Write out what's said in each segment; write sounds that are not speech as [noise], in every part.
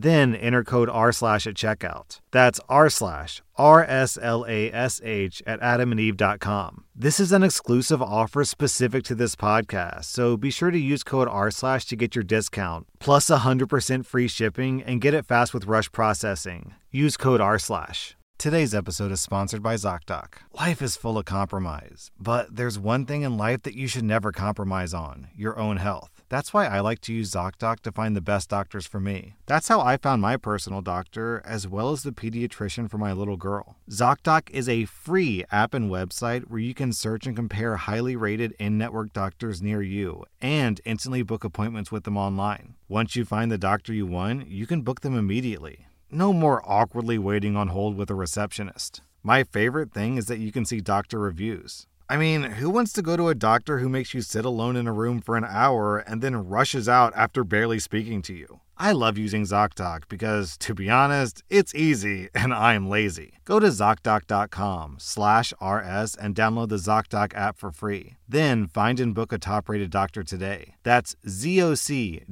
Then enter code R slash at checkout. That's R slash R S L A S H at adamandeve.com. This is an exclusive offer specific to this podcast, so be sure to use code R slash to get your discount, plus 100% free shipping, and get it fast with rush processing. Use code R slash. Today's episode is sponsored by ZocDoc. Life is full of compromise, but there's one thing in life that you should never compromise on your own health. That's why I like to use ZocDoc to find the best doctors for me. That's how I found my personal doctor, as well as the pediatrician for my little girl. ZocDoc is a free app and website where you can search and compare highly rated in network doctors near you and instantly book appointments with them online. Once you find the doctor you want, you can book them immediately. No more awkwardly waiting on hold with a receptionist. My favorite thing is that you can see doctor reviews. I mean, who wants to go to a doctor who makes you sit alone in a room for an hour and then rushes out after barely speaking to you? I love using ZocDoc because, to be honest, it's easy [laughs] and I'm lazy. Go to ZocDoc.com slash RS and download the ZocDoc app for free. Then find and book a top-rated doctor today. That's ZocDoc.com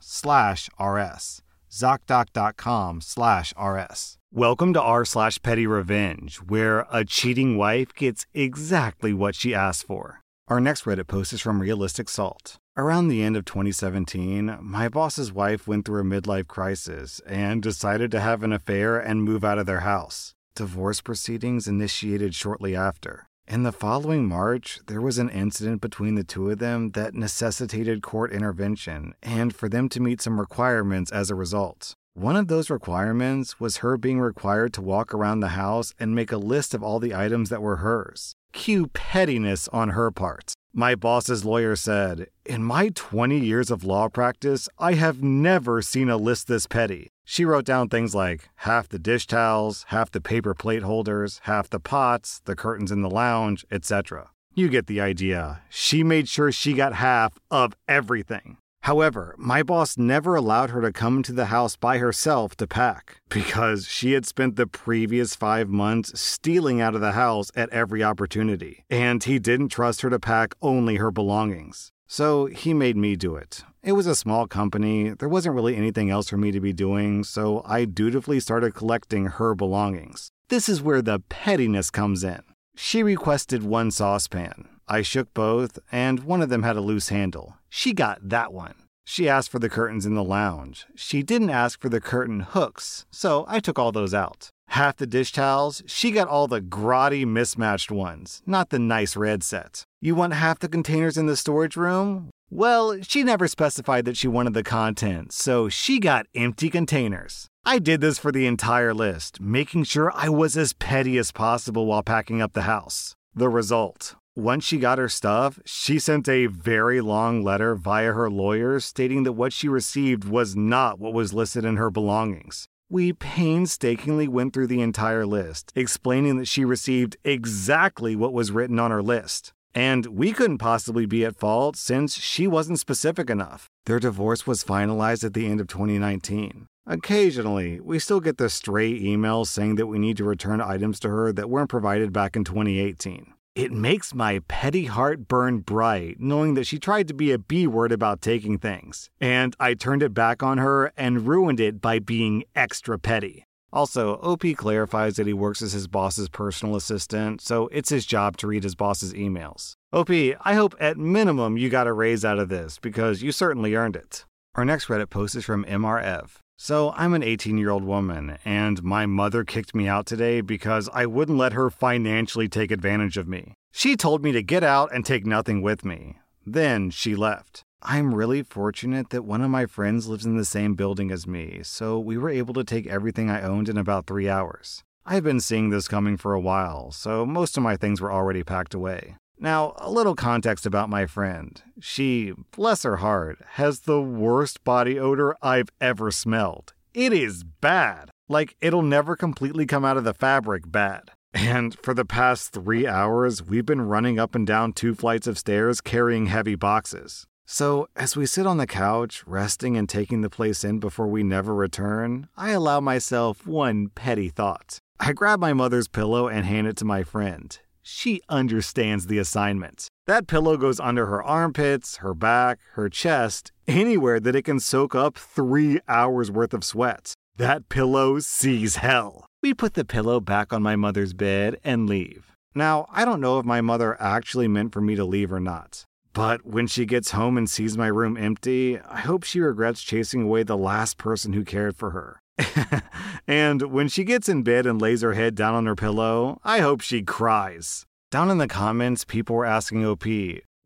slash RS. ZocDoc.com slash RS. Welcome to r slash petty revenge, where a cheating wife gets exactly what she asked for. Our next Reddit post is from Realistic Salt. Around the end of 2017, my boss's wife went through a midlife crisis and decided to have an affair and move out of their house. Divorce proceedings initiated shortly after. In the following March, there was an incident between the two of them that necessitated court intervention and for them to meet some requirements as a result. One of those requirements was her being required to walk around the house and make a list of all the items that were hers. Cue pettiness on her part. My boss's lawyer said, In my 20 years of law practice, I have never seen a list this petty. She wrote down things like half the dish towels, half the paper plate holders, half the pots, the curtains in the lounge, etc. You get the idea. She made sure she got half of everything. However, my boss never allowed her to come to the house by herself to pack [laughs] because she had spent the previous five months stealing out of the house at every opportunity, and he didn't trust her to pack only her belongings. So he made me do it. It was a small company, there wasn't really anything else for me to be doing, so I dutifully started collecting her belongings. This is where the pettiness comes in. She requested one saucepan. I shook both, and one of them had a loose handle. She got that one. She asked for the curtains in the lounge. She didn't ask for the curtain hooks, so I took all those out. Half the dish towels, she got all the grotty mismatched ones, not the nice red set. You want half the containers in the storage room? Well, she never specified that she wanted the contents, so she got empty containers. I did this for the entire list, making sure I was as petty as possible while packing up the house. The result once she got her stuff, she sent a very long letter via her lawyer stating that what she received was not what was listed in her belongings. We painstakingly went through the entire list, explaining that she received exactly what was written on her list. And we couldn't possibly be at fault since she wasn't specific enough. Their divorce was finalized at the end of 2019. Occasionally, we still get the stray emails saying that we need to return items to her that weren't provided back in 2018. It makes my petty heart burn bright knowing that she tried to be a B word about taking things, and I turned it back on her and ruined it by being extra petty. Also, OP clarifies that he works as his boss's personal assistant, so it's his job to read his boss's emails. OP, I hope at minimum you got a raise out of this because you certainly earned it. Our next Reddit post is from MRF. So, I'm an 18 year old woman, and my mother kicked me out today because I wouldn't let her financially take advantage of me. She told me to get out and take nothing with me. Then she left. I'm really fortunate that one of my friends lives in the same building as me, so we were able to take everything I owned in about three hours. I've been seeing this coming for a while, so most of my things were already packed away. Now, a little context about my friend. She, bless her heart, has the worst body odor I've ever smelled. It is bad. Like, it'll never completely come out of the fabric bad. And for the past three hours, we've been running up and down two flights of stairs carrying heavy boxes. So, as we sit on the couch, resting and taking the place in before we never return, I allow myself one petty thought. I grab my mother's pillow and hand it to my friend. She understands the assignment. That pillow goes under her armpits, her back, her chest, anywhere that it can soak up three hours worth of sweat. That pillow sees hell. We put the pillow back on my mother's bed and leave. Now, I don't know if my mother actually meant for me to leave or not. But when she gets home and sees my room empty, I hope she regrets chasing away the last person who cared for her. [laughs] and when she gets in bed and lays her head down on her pillow, I hope she cries. Down in the comments, people were asking OP,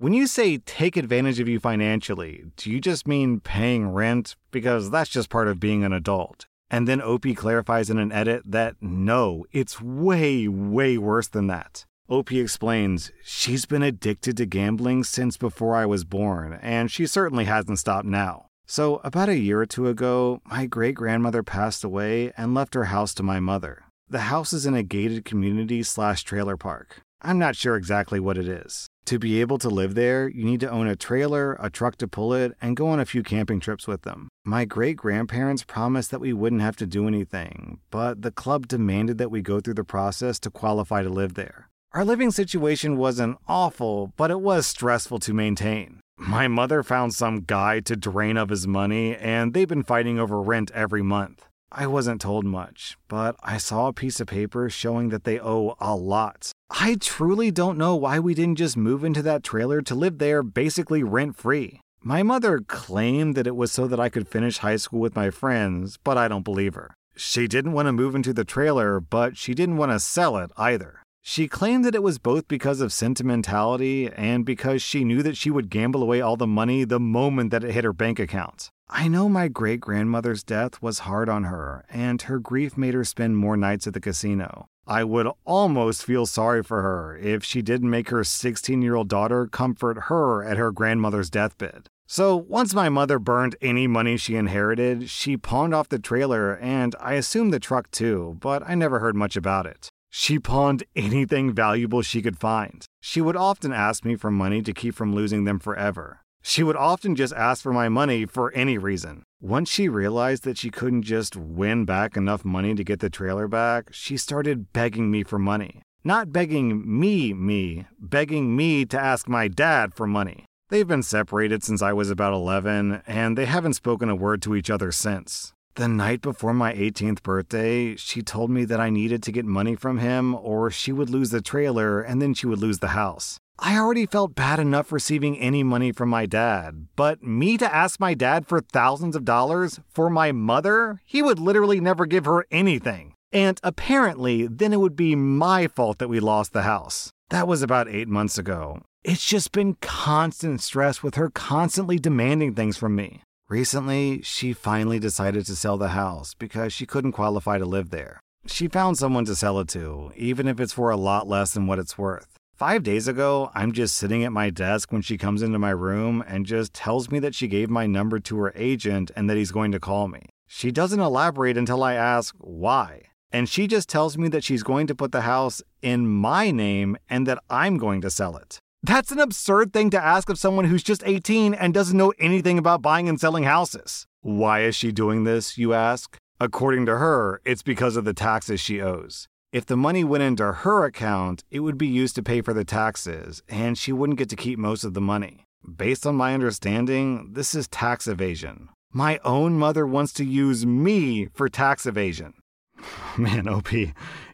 when you say take advantage of you financially, do you just mean paying rent? Because that's just part of being an adult. And then OP clarifies in an edit that no, it's way, way worse than that. OP explains, She's been addicted to gambling since before I was born, and she certainly hasn't stopped now. So, about a year or two ago, my great grandmother passed away and left her house to my mother. The house is in a gated community slash trailer park. I'm not sure exactly what it is. To be able to live there, you need to own a trailer, a truck to pull it, and go on a few camping trips with them. My great grandparents promised that we wouldn't have to do anything, but the club demanded that we go through the process to qualify to live there. Our living situation wasn't awful, but it was stressful to maintain. My mother found some guy to drain of his money, and they've been fighting over rent every month. I wasn't told much, but I saw a piece of paper showing that they owe a lot. I truly don't know why we didn't just move into that trailer to live there basically rent free. My mother claimed that it was so that I could finish high school with my friends, but I don't believe her. She didn't want to move into the trailer, but she didn't want to sell it either. She claimed that it was both because of sentimentality and because she knew that she would gamble away all the money the moment that it hit her bank account. I know my great grandmother's death was hard on her, and her grief made her spend more nights at the casino. I would almost feel sorry for her if she didn't make her 16 year old daughter comfort her at her grandmother's deathbed. So, once my mother burned any money she inherited, she pawned off the trailer and I assumed the truck too, but I never heard much about it. She pawned anything valuable she could find. She would often ask me for money to keep from losing them forever. She would often just ask for my money for any reason. Once she realized that she couldn't just win back enough money to get the trailer back, she started begging me for money. Not begging me, me, begging me to ask my dad for money. They've been separated since I was about 11, and they haven't spoken a word to each other since. The night before my 18th birthday, she told me that I needed to get money from him or she would lose the trailer and then she would lose the house. I already felt bad enough receiving any money from my dad, but me to ask my dad for thousands of dollars for my mother, he would literally never give her anything. And apparently, then it would be my fault that we lost the house. That was about eight months ago. It's just been constant stress with her constantly demanding things from me. Recently, she finally decided to sell the house because she couldn't qualify to live there. She found someone to sell it to, even if it's for a lot less than what it's worth. Five days ago, I'm just sitting at my desk when she comes into my room and just tells me that she gave my number to her agent and that he's going to call me. She doesn't elaborate until I ask why. And she just tells me that she's going to put the house in my name and that I'm going to sell it. That's an absurd thing to ask of someone who's just 18 and doesn't know anything about buying and selling houses. Why is she doing this, you ask? According to her, it's because of the taxes she owes. If the money went into her account, it would be used to pay for the taxes, and she wouldn't get to keep most of the money. Based on my understanding, this is tax evasion. My own mother wants to use me for tax evasion. [sighs] Man, OP,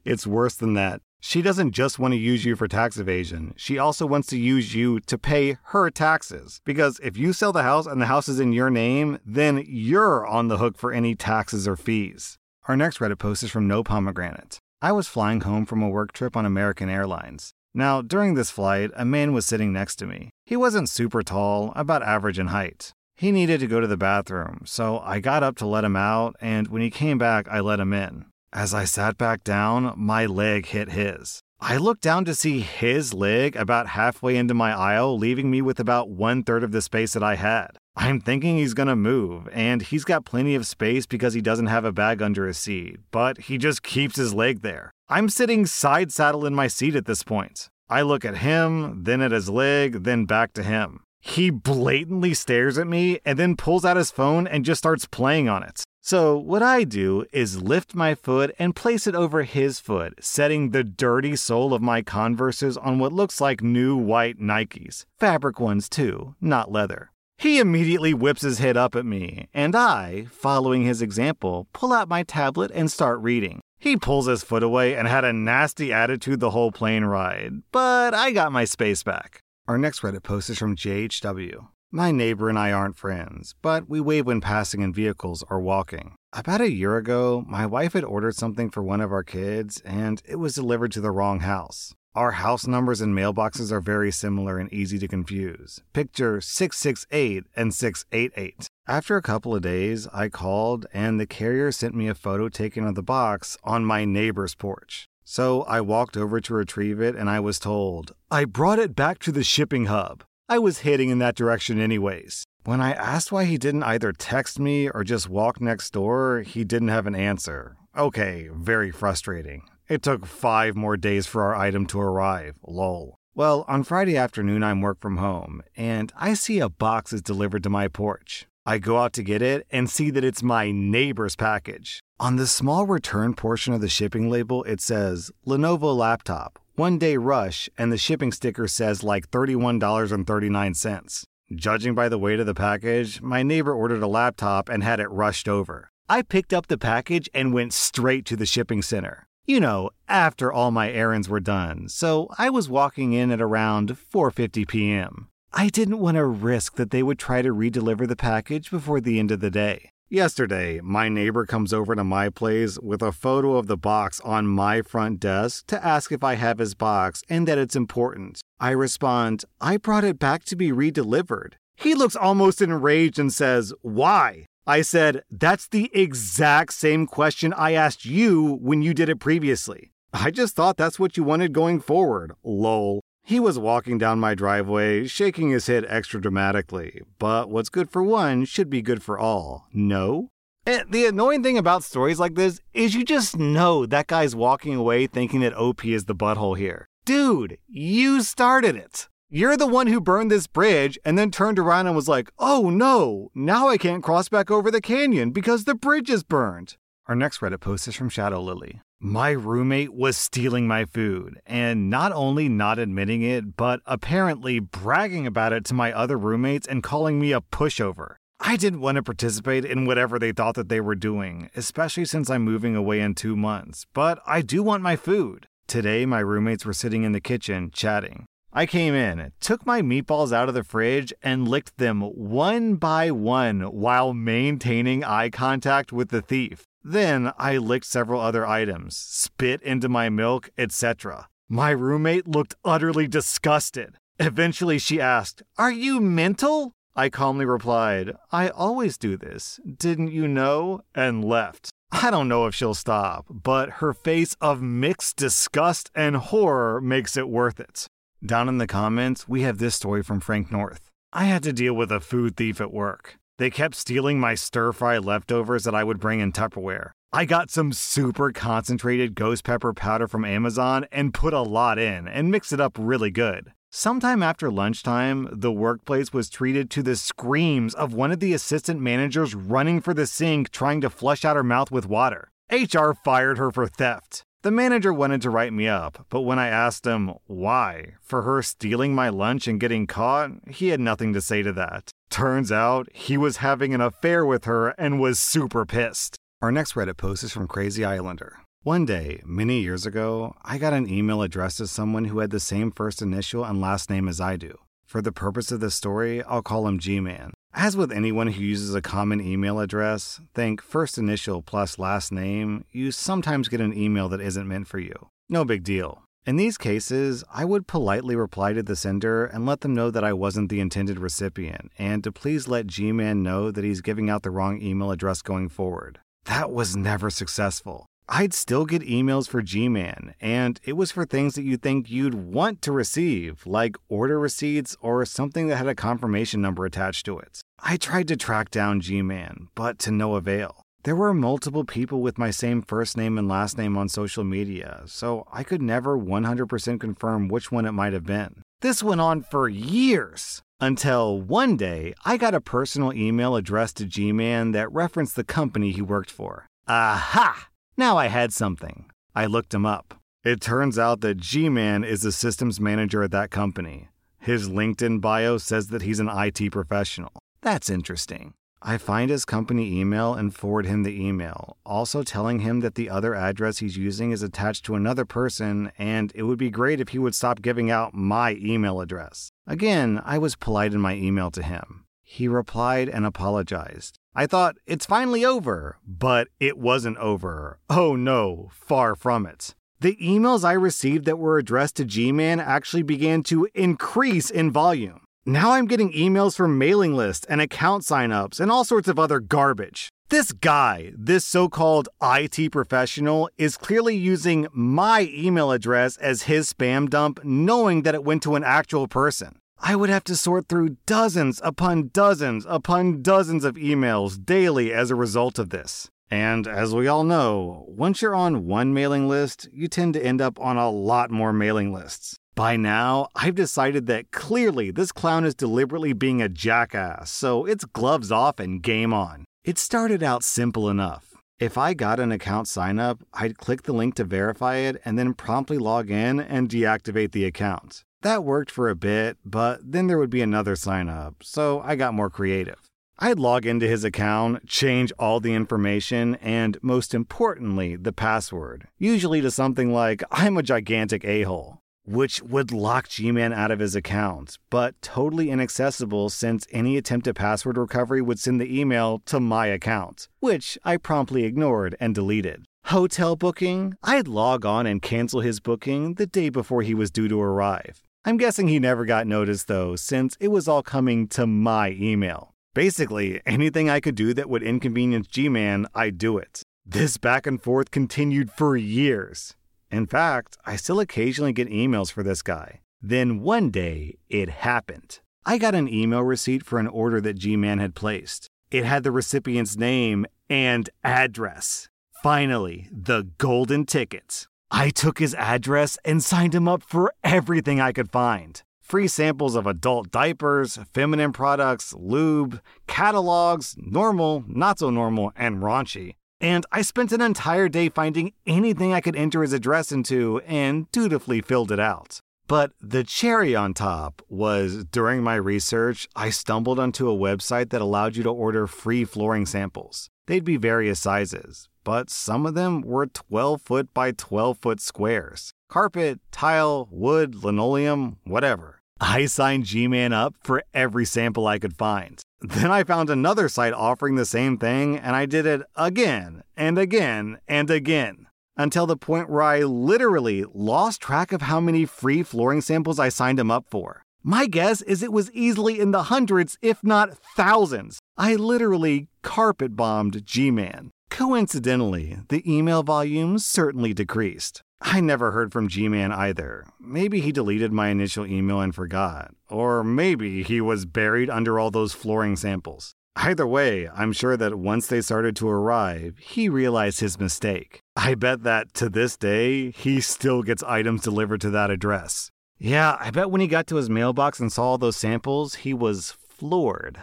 it's worse than that. She doesn't just want to use you for tax evasion, she also wants to use you to pay her taxes. Because if you sell the house and the house is in your name, then you're on the hook for any taxes or fees. Our next Reddit post is from No Pomegranate. I was flying home from a work trip on American Airlines. Now, during this flight, a man was sitting next to me. He wasn't super tall, about average in height. He needed to go to the bathroom, so I got up to let him out, and when he came back, I let him in. As I sat back down, my leg hit his. I looked down to see his leg about halfway into my aisle, leaving me with about one third of the space that I had. I'm thinking he's gonna move, and he's got plenty of space because he doesn't have a bag under his seat, but he just keeps his leg there. I'm sitting side saddle in my seat at this point. I look at him, then at his leg, then back to him. He blatantly stares at me and then pulls out his phone and just starts playing on it. So, what I do is lift my foot and place it over his foot, setting the dirty sole of my Converses on what looks like new white Nikes. Fabric ones, too, not leather. He immediately whips his head up at me, and I, following his example, pull out my tablet and start reading. He pulls his foot away and had a nasty attitude the whole plane ride, but I got my space back. Our next Reddit post is from JHW. My neighbor and I aren't friends, but we wave when passing in vehicles or walking. About a year ago, my wife had ordered something for one of our kids, and it was delivered to the wrong house. Our house numbers and mailboxes are very similar and easy to confuse. Picture 668 and 688. After a couple of days, I called, and the carrier sent me a photo taken of the box on my neighbor's porch. So I walked over to retrieve it, and I was told, I brought it back to the shipping hub. I was heading in that direction anyways. When I asked why he didn't either text me or just walk next door, he didn't have an answer. Okay, very frustrating. It took five more days for our item to arrive, lol. Well, on Friday afternoon, I'm work from home, and I see a box is delivered to my porch. I go out to get it and see that it's my neighbor's package. On the small return portion of the shipping label, it says Lenovo laptop, one day rush, and the shipping sticker says like $31.39. Judging by the weight of the package, my neighbor ordered a laptop and had it rushed over. I picked up the package and went straight to the shipping center. You know, after all my errands were done, so I was walking in at around 4:50 p.m. I didn't want to risk that they would try to redeliver the package before the end of the day. Yesterday, my neighbor comes over to my place with a photo of the box on my front desk to ask if I have his box and that it's important. I respond, I brought it back to be redelivered. He looks almost enraged and says, Why? I said, That's the exact same question I asked you when you did it previously. I just thought that's what you wanted going forward. Lol. He was walking down my driveway, shaking his head extra dramatically. But what's good for one should be good for all. No? And the annoying thing about stories like this is you just know that guy's walking away thinking that OP is the butthole here. Dude, you started it. You're the one who burned this bridge and then turned around and was like, oh no, now I can't cross back over the canyon because the bridge is burned. Our next Reddit post is from Shadow Lily. My roommate was stealing my food, and not only not admitting it, but apparently bragging about it to my other roommates and calling me a pushover. I didn't want to participate in whatever they thought that they were doing, especially since I'm moving away in two months, but I do want my food. Today, my roommates were sitting in the kitchen chatting. I came in, took my meatballs out of the fridge, and licked them one by one while maintaining eye contact with the thief. Then I licked several other items, spit into my milk, etc. My roommate looked utterly disgusted. Eventually, she asked, Are you mental? I calmly replied, I always do this. Didn't you know? And left. I don't know if she'll stop, but her face of mixed disgust and horror makes it worth it. Down in the comments, we have this story from Frank North. I had to deal with a food thief at work. They kept stealing my stir fry leftovers that I would bring in Tupperware. I got some super concentrated ghost pepper powder from Amazon and put a lot in and mixed it up really good. Sometime after lunchtime, the workplace was treated to the screams of one of the assistant managers running for the sink trying to flush out her mouth with water. HR fired her for theft. The manager wanted to write me up, but when I asked him why, for her stealing my lunch and getting caught, he had nothing to say to that. Turns out he was having an affair with her and was super pissed. Our next Reddit post is from Crazy Islander. One day, many years ago, I got an email addressed to someone who had the same first initial and last name as I do. For the purpose of this story, I'll call him G Man. As with anyone who uses a common email address, think first initial plus last name, you sometimes get an email that isn't meant for you. No big deal. In these cases, I would politely reply to the sender and let them know that I wasn't the intended recipient and to please let G Man know that he's giving out the wrong email address going forward. That was never successful. I'd still get emails for G Man, and it was for things that you think you'd want to receive, like order receipts or something that had a confirmation number attached to it. I tried to track down G Man, but to no avail. There were multiple people with my same first name and last name on social media, so I could never 100% confirm which one it might have been. This went on for years until one day I got a personal email addressed to G Man that referenced the company he worked for. Aha! Now I had something. I looked him up. It turns out that G Man is the systems manager at that company. His LinkedIn bio says that he's an IT professional. That's interesting. I find his company email and forward him the email, also telling him that the other address he's using is attached to another person and it would be great if he would stop giving out my email address. Again, I was polite in my email to him. He replied and apologized. I thought, it's finally over, but it wasn't over. Oh no, far from it. The emails I received that were addressed to G Man actually began to increase in volume. Now I'm getting emails from mailing lists and account signups and all sorts of other garbage. This guy, this so called IT professional, is clearly using my email address as his spam dump, knowing that it went to an actual person. I would have to sort through dozens upon dozens upon dozens of emails daily as a result of this. And as we all know, once you're on one mailing list, you tend to end up on a lot more mailing lists. By now, I've decided that clearly this clown is deliberately being a jackass, so it's gloves off and game on. It started out simple enough. If I got an account sign up, I'd click the link to verify it and then promptly log in and deactivate the account. That worked for a bit, but then there would be another sign up, so I got more creative. I'd log into his account, change all the information, and most importantly, the password, usually to something like, I'm a gigantic a hole which would lock G Man out of his account, but totally inaccessible since any attempt at password recovery would send the email to my account, which I promptly ignored and deleted. Hotel booking? I'd log on and cancel his booking the day before he was due to arrive. I'm guessing he never got noticed though, since it was all coming to my email. Basically, anything I could do that would inconvenience G Man, I'd do it. This back and forth continued for years. In fact, I still occasionally get emails for this guy. Then one day, it happened. I got an email receipt for an order that G Man had placed. It had the recipient's name and address. Finally, the golden ticket. I took his address and signed him up for everything I could find free samples of adult diapers, feminine products, lube, catalogs, normal, not so normal, and raunchy. And I spent an entire day finding anything I could enter his address into and dutifully filled it out. But the cherry on top was during my research, I stumbled onto a website that allowed you to order free flooring samples. They'd be various sizes, but some of them were 12 foot by 12 foot squares carpet, tile, wood, linoleum, whatever. I signed G Man up for every sample I could find. Then I found another site offering the same thing, and I did it again and again and again until the point where I literally lost track of how many free flooring samples I signed him up for. My guess is it was easily in the hundreds, if not thousands. I literally carpet bombed G Man. Coincidentally, the email volume certainly decreased. I never heard from G Man either. Maybe he deleted my initial email and forgot. Or maybe he was buried under all those flooring samples. Either way, I'm sure that once they started to arrive, he realized his mistake. I bet that to this day, he still gets items delivered to that address. Yeah, I bet when he got to his mailbox and saw all those samples, he was floored.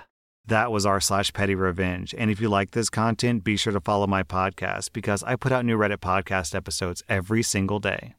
That was our slash petty revenge. And if you like this content, be sure to follow my podcast because I put out new Reddit podcast episodes every single day.